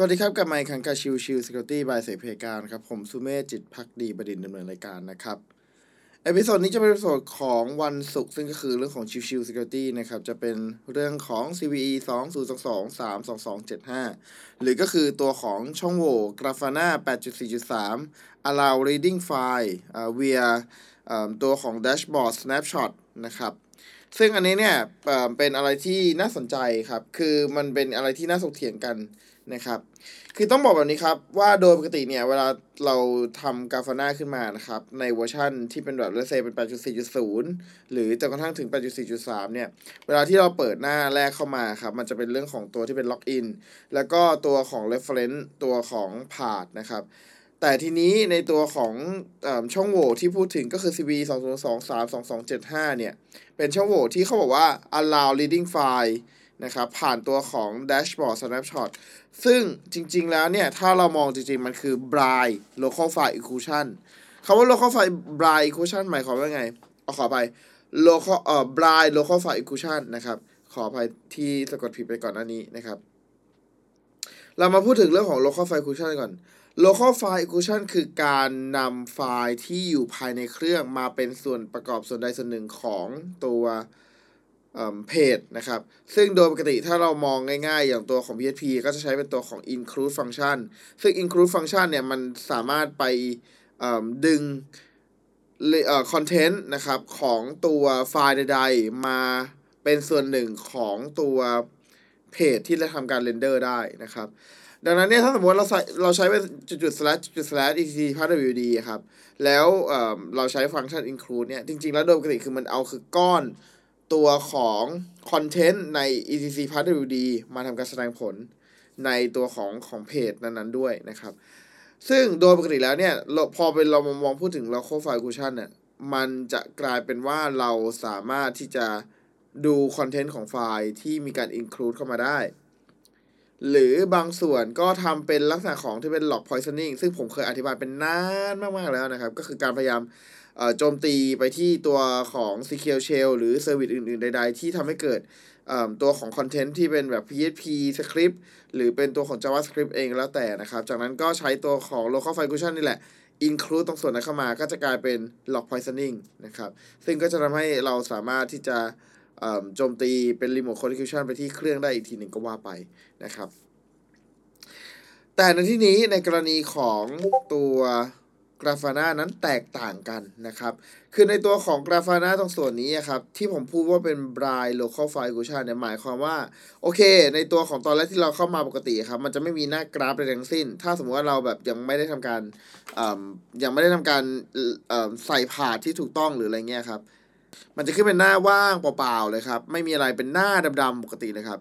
สวัสดีครับ กับไมค์คังกาชิวชิวสกิลตี้บายเสเพการครับ ผมสุเมธจิตพักดีบดินดำเนินรายการนะครับ เอพิโซดนี้จะเป็นเอพิโซดของวันศุกร์ซึ่งก็คือเรื่องของชิวชิวสกิลตี้นะครับ จะเป็นเรื่องของ CVE 2 0 2 2 3 2 2 7 5 หรือก็คือตัวของช่องโหว่ Grafana 8.4.3 allow reading file อ่า via อ่าตัวของ dashboard snapshot นะครับซึ่งอันนี้เนี่ยเออเป็นอะไรที่น่าสนใจครับ คือมันเป็นอะไรที่น่าสกเถียงกัน นะครับ คือต้องบอกแบบนี้ครับ ว่าโดยปกติเนี่ย เวลาเราทำกาฟาน่าขึ้นมานะครับ ในเวอร์ชันที่เป็นแบบเลเซเป็น 8.4.0 หรือจนกระทั่งถึง 8.4.3 เนี่ย เวลาที่เราเปิดหน้าแรกเข้ามาครับ มันจะเป็นเรื่องของตัวที่เป็นล็อกอินแล้วก็ตัวของ reference ตัวของพา t นะครับแต่ทีนี้ในตัวของอช่องโหว่ที่พูดถึงก็คือ CB 2 0 2 3 2 2 7 5เนี่ย เป็นช่องโหว่ที่เขาบอกว่า allow reading file นะครับผ่านตัวของ dashboard snapshot ซึ่งจริงๆแล้วเนี่ย ถ้าเรามองจริงๆ มันคือ braille local file inclusion คำว่า local file braille inclusion หมายความว่าไง เอาขอไป local เอ่อ braille local file inclusion นะครับ ขออภัยที่สะกดผิดไปก่อนหน้านี้นะครับ เรามาพูดถึงเรื่องของ local file inclusion ก่อน local file inclusion คือการนำไฟล์ที่อยู่ภายในเครื่องมาเป็นส่วนประกอบส่วนใดส่วนหนึ่งของตัว เพจนะครับ ซึ่งโดยปกติถ้าเรามองง่ายๆ อย่างตัวของ PHP ก็จะใช้เป็นตัวของ include function ซึ่ง include function เนี่ย มันสามารถไปดึง content นะครับ ของตัวไฟล์ใดๆ มาเป็นส่วนหนึ่งของตัวเพจที่เราทำการ render ได้นะครับ ดังนั้นเนี่ยถ้าสมมติเราใส่เราใช้เป็นจุดจุด slash จุด slash etc pwd ครับ แล้วเเราใช้ฟังก์ชัน include เนี่ย จริงๆ แล้วโดยปกติคือมันเอาคือก้อน ตัวของคอนเทนต์ใน etc p a r t WD มาทำการแสดงผลในตัวของของเพจนั้นๆด้วยนะครับ ซึ่งโดยปกติแล้วเนี่ย พอเป็นเรามองพูดถึง local file cushion เนี่ย มันจะกลายเป็นว่าเราสามารถที่จะดูคอนเทนต์ของไฟล์ที่มีการ include เข้ามาได้ หรือบางส่วนก็ทำเป็นลักษณะของที่เป็น log poisoning ซึ่งผมเคยอธิบายเป็นนานมากๆแล้วนะครับ ก็คือการพยายาม โจมตีไปที่ตัวของ SQL Shell หรือ Service อื่น ๆ ใด ๆ ที่ทำให้เกิดตัวของคอนเทนต์ที่เป็นแบบ PHP script หรือเป็นตัวของ JavaScript เองแล้วแต่นะครับ จากนั้นก็ใช้ตัวของ local file inclusion นี่แหละ include ตรงส่วนนั้นเข้ามาก็จะกลายเป็น log poisoning นะครับ ซึ่งก็จะทำให้เราสามารถที่จะโจมตีเป็น remote connection ไปที่เครื่องได้อีกทีหนึ่งก็ว่าไปนะครับ แต่ในที่นี้ในกรณีของตัว Grafana นั้นแตกต่างกันนะครับ คือในตัวของ Grafana ตรงส่วนนี้ครับ ที่ผมพูดว่าเป็น Braille Local File Inclusion เนี่ยหมายความว่า โอเค ในตัวของตอนแรกที่เราเข้ามาปกติครับ มันจะไม่มีหน้ากราฟใดทั้งสิ้น ถ้าสมมติว่าเราแบบยังไม่ได้ทำการยังไม่ได้ทำการใส่ผ่าที่ถูกต้องหรืออะไรเงี้ยครับ มันจะขึ้นเป็นหน้าว่างเปล่าๆเลยครับ ไม่มีอะไรเป็นหน้าดำๆปกติเลยครับ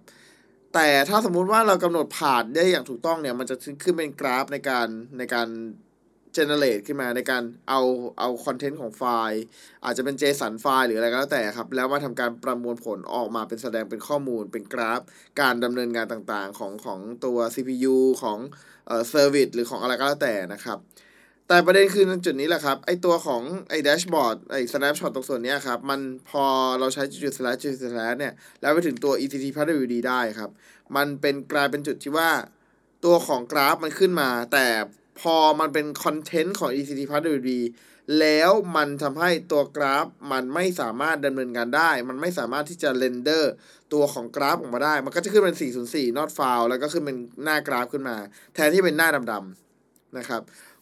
แต่ถ้าสมมุติว่าเรากำหนดผ่านได้อย่างถูกต้องเนี่ย มันจะขึ้นเป็นกราฟในการในการ generate ขึ้นมาในการเอาเอาคอนเทนต์ของไฟล์ อาจจะเป็น JSON ไฟล์หรืออะไรก็แล้วแต่ครับ แล้วมาทำการประมวลผลออกมาเป็นแสดงเป็นข้อมูล เป็นกราฟ การดำเนินงานต่างๆ ของของตัว CPU ของเอ่อ service หรือของอะไรก็แล้วแต่นะครับแต่ประเด็นคือในจุดนี้แหละครับ ไอตัวของไอ dashboard ไอ snapshot ตรงส่วนนี้ครับ มันพอเราใช้จุด slash จุด slash เนี่ย แล้วไปถึงตัว etc pwd ได้ครับ มันเป็นกลายเป็นจุดที่ว่า ตัวของกราฟมันขึ้นมา แต่ พอมันเป็น content ของ etc pwd แล้วมันทำให้ตัวกราฟมันไม่สามารถดำเนินการได้ มันไม่สามารถที่จะ renderตัวของกราฟออกมาได้ มันก็จะขึ้นเป็น 404 not found แล้วก็ขึ้นเป็นหน้ากราฟขึ้นมา แทนที่เป็นหน้าดำๆนะครับ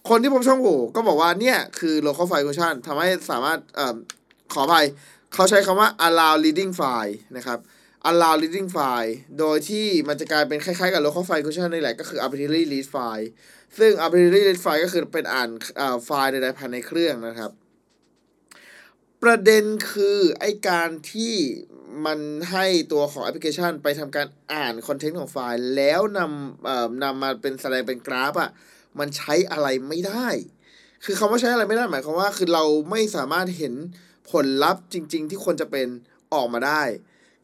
คนที่พบช่องโหว่ก็บอกว่าเนี่ยคือ local file inclusion ทำให้สามารถเอ่อขออภัยเขาใช้คำว่า allow reading file นะครับ allow reading file โดยที่มันจะกลายเป็นคล้ายๆกับ local file inclusion นี่แหละก็คือ arbitrary read file ซึ่ง arbitrary read file ก็คือเป็นอ่านไฟล์ใดๆภายในเครื่องนะครับ ประเด็นคือไอการที่มันให้ตัวของแอปพลิเคชันไปทำการอ่าน content ของไฟล์ แล้วนำเอ่อนำมาเป็นแสดงเป็นกราฟอะ่ะมันใช้อะไรไม่ได้ คือคำว่าใช้อะไรไม่ได้หมายความว่า คือเราไม่สามารถเห็นผลลัพธ์จริง ๆ ที่ควรจะเป็นออกมาได้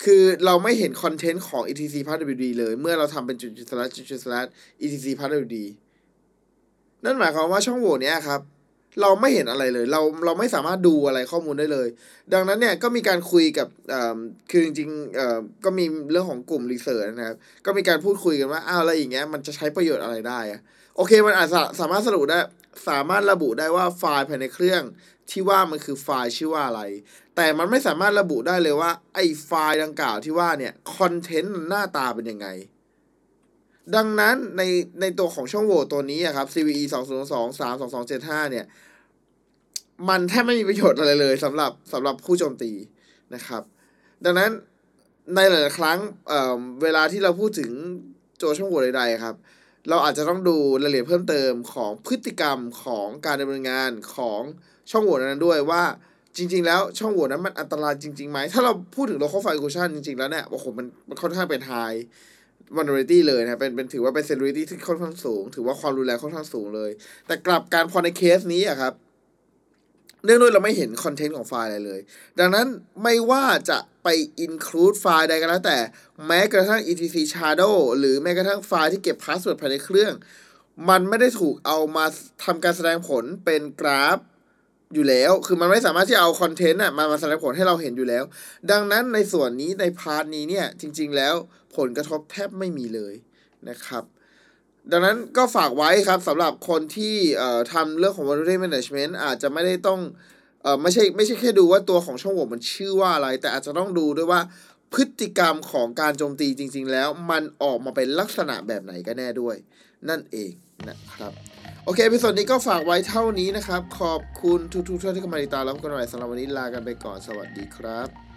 คือเราไม่เห็น content ของ etc pwd เลย เมื่อเราทำเป็นจุดๆ slash จุดๆ slash etc pwd นั่นหมายความว่าช่องโหว่เนี้ยครับ เราไม่เห็นอะไรเลย เราเราไม่สามารถดูอะไรข้อมูลได้เลย ดังนั้นเนี่ยก็มีการคุยกับอ่อคือจริงๆเอ่อก็มีเรื่องของกลุ่มรีเสิร์ชนะครับ ก็มีการพูดคุยกันว่าอ้าวแล้วอย่างเงี้ยมันจะใช้ประโยชน์อะไรได้อะ โอเคมันอาจจะสามารถสรุปได้สามารถระบุได้ว่าไฟล์ภายในเครื่องที่ว่ามันคือไฟล์ชื่อว่าอะไร แต่มันไม่สามารถระบุได้เลยว่าไอ้ไฟล์ดังกล่าวที่ว่าเนี่ยคอนเทนต์หน้าตาเป็นยังไง ดังนั้นในในตัวของช่องโหว่ตัวนี้ครับ CVE 2 0 2 3 2 2 7 5เนี่ย มันแทบไม่มีประโยชน์อะไรเลยสำหรับสำหรับผู้โจมตีนะครับ ดังนั้นในหลาย ๆ ครั้งเเวลาที่เราพูดถึงโจช่องโหว่ใด ๆ ครับ เราอาจจะต้องดูรายละเอียดเพิ่มเติมของพฤติกรรมของการดำเนินงานของช่องโหว่นั้นด้วยว่าจริง ๆ แล้วช่องโหว่นั้นมันอันตรายจริงๆไหมถ้าเราพูดถึง local file equation จริง ๆ แล้วเนี่ยโอ้โหมันมันค่อนข้างเป็น high vulnerability เลยนะเป็นเป็นถือว่าเป็น security ที่ค่อนข้างสูง ถือว่าความรุนแรงค่อนข้างสูงเลย แต่กลับการพอในเคสนี้อะครับเนื่องด้วยเราไม่เห็น content ของไฟล์อะไรเลย ดังนั้นไม่ว่าจะ ไป include ไฟล์ใดก็แล้วแต่ แม้กระทั่ง etc shadow หรือแม้กระทั่งไฟล์ที่เก็บ password ภายในเครื่อง มันไม่ได้ถูกเอามาทำการแสดงผลเป็นกราฟอยู่แล้ว คือมันไม่สามารถที่เอา content อะมามาแสดงผลให้เราเห็นอยู่แล้ว ดังนั้นในส่วนนี้ใน part นี้เนี่ย จริง ๆ แล้วผลกระทบแทบไม่มีเลยนะครับ ดังนั้นก็ฝากไว้ครับสำหรับคนที่ทำเรื่องของ vulnerability management อาจจะไม่ได้ต้อง เออไม่ใช่ไม่ใช่แค่ดูว่าตัวของช่องโหว่มันชื่อว่าอะไร แต่อาจจะต้องดูด้วยว่าพฤติกรรมของการโจมตีจริง ๆ แล้ว มันออกมาเป็นลักษณะแบบไหนกันแน่ด้วย นั่นเองนะครับโอเค episode นี้ก็ฝากไว้เท่านี้นะครับ ขอบคุณทุกๆท่านที่เข้ามาติดตามรับกันหน่อยสำหรับวันนี้ลากันไปก่อนสวัสดีครับ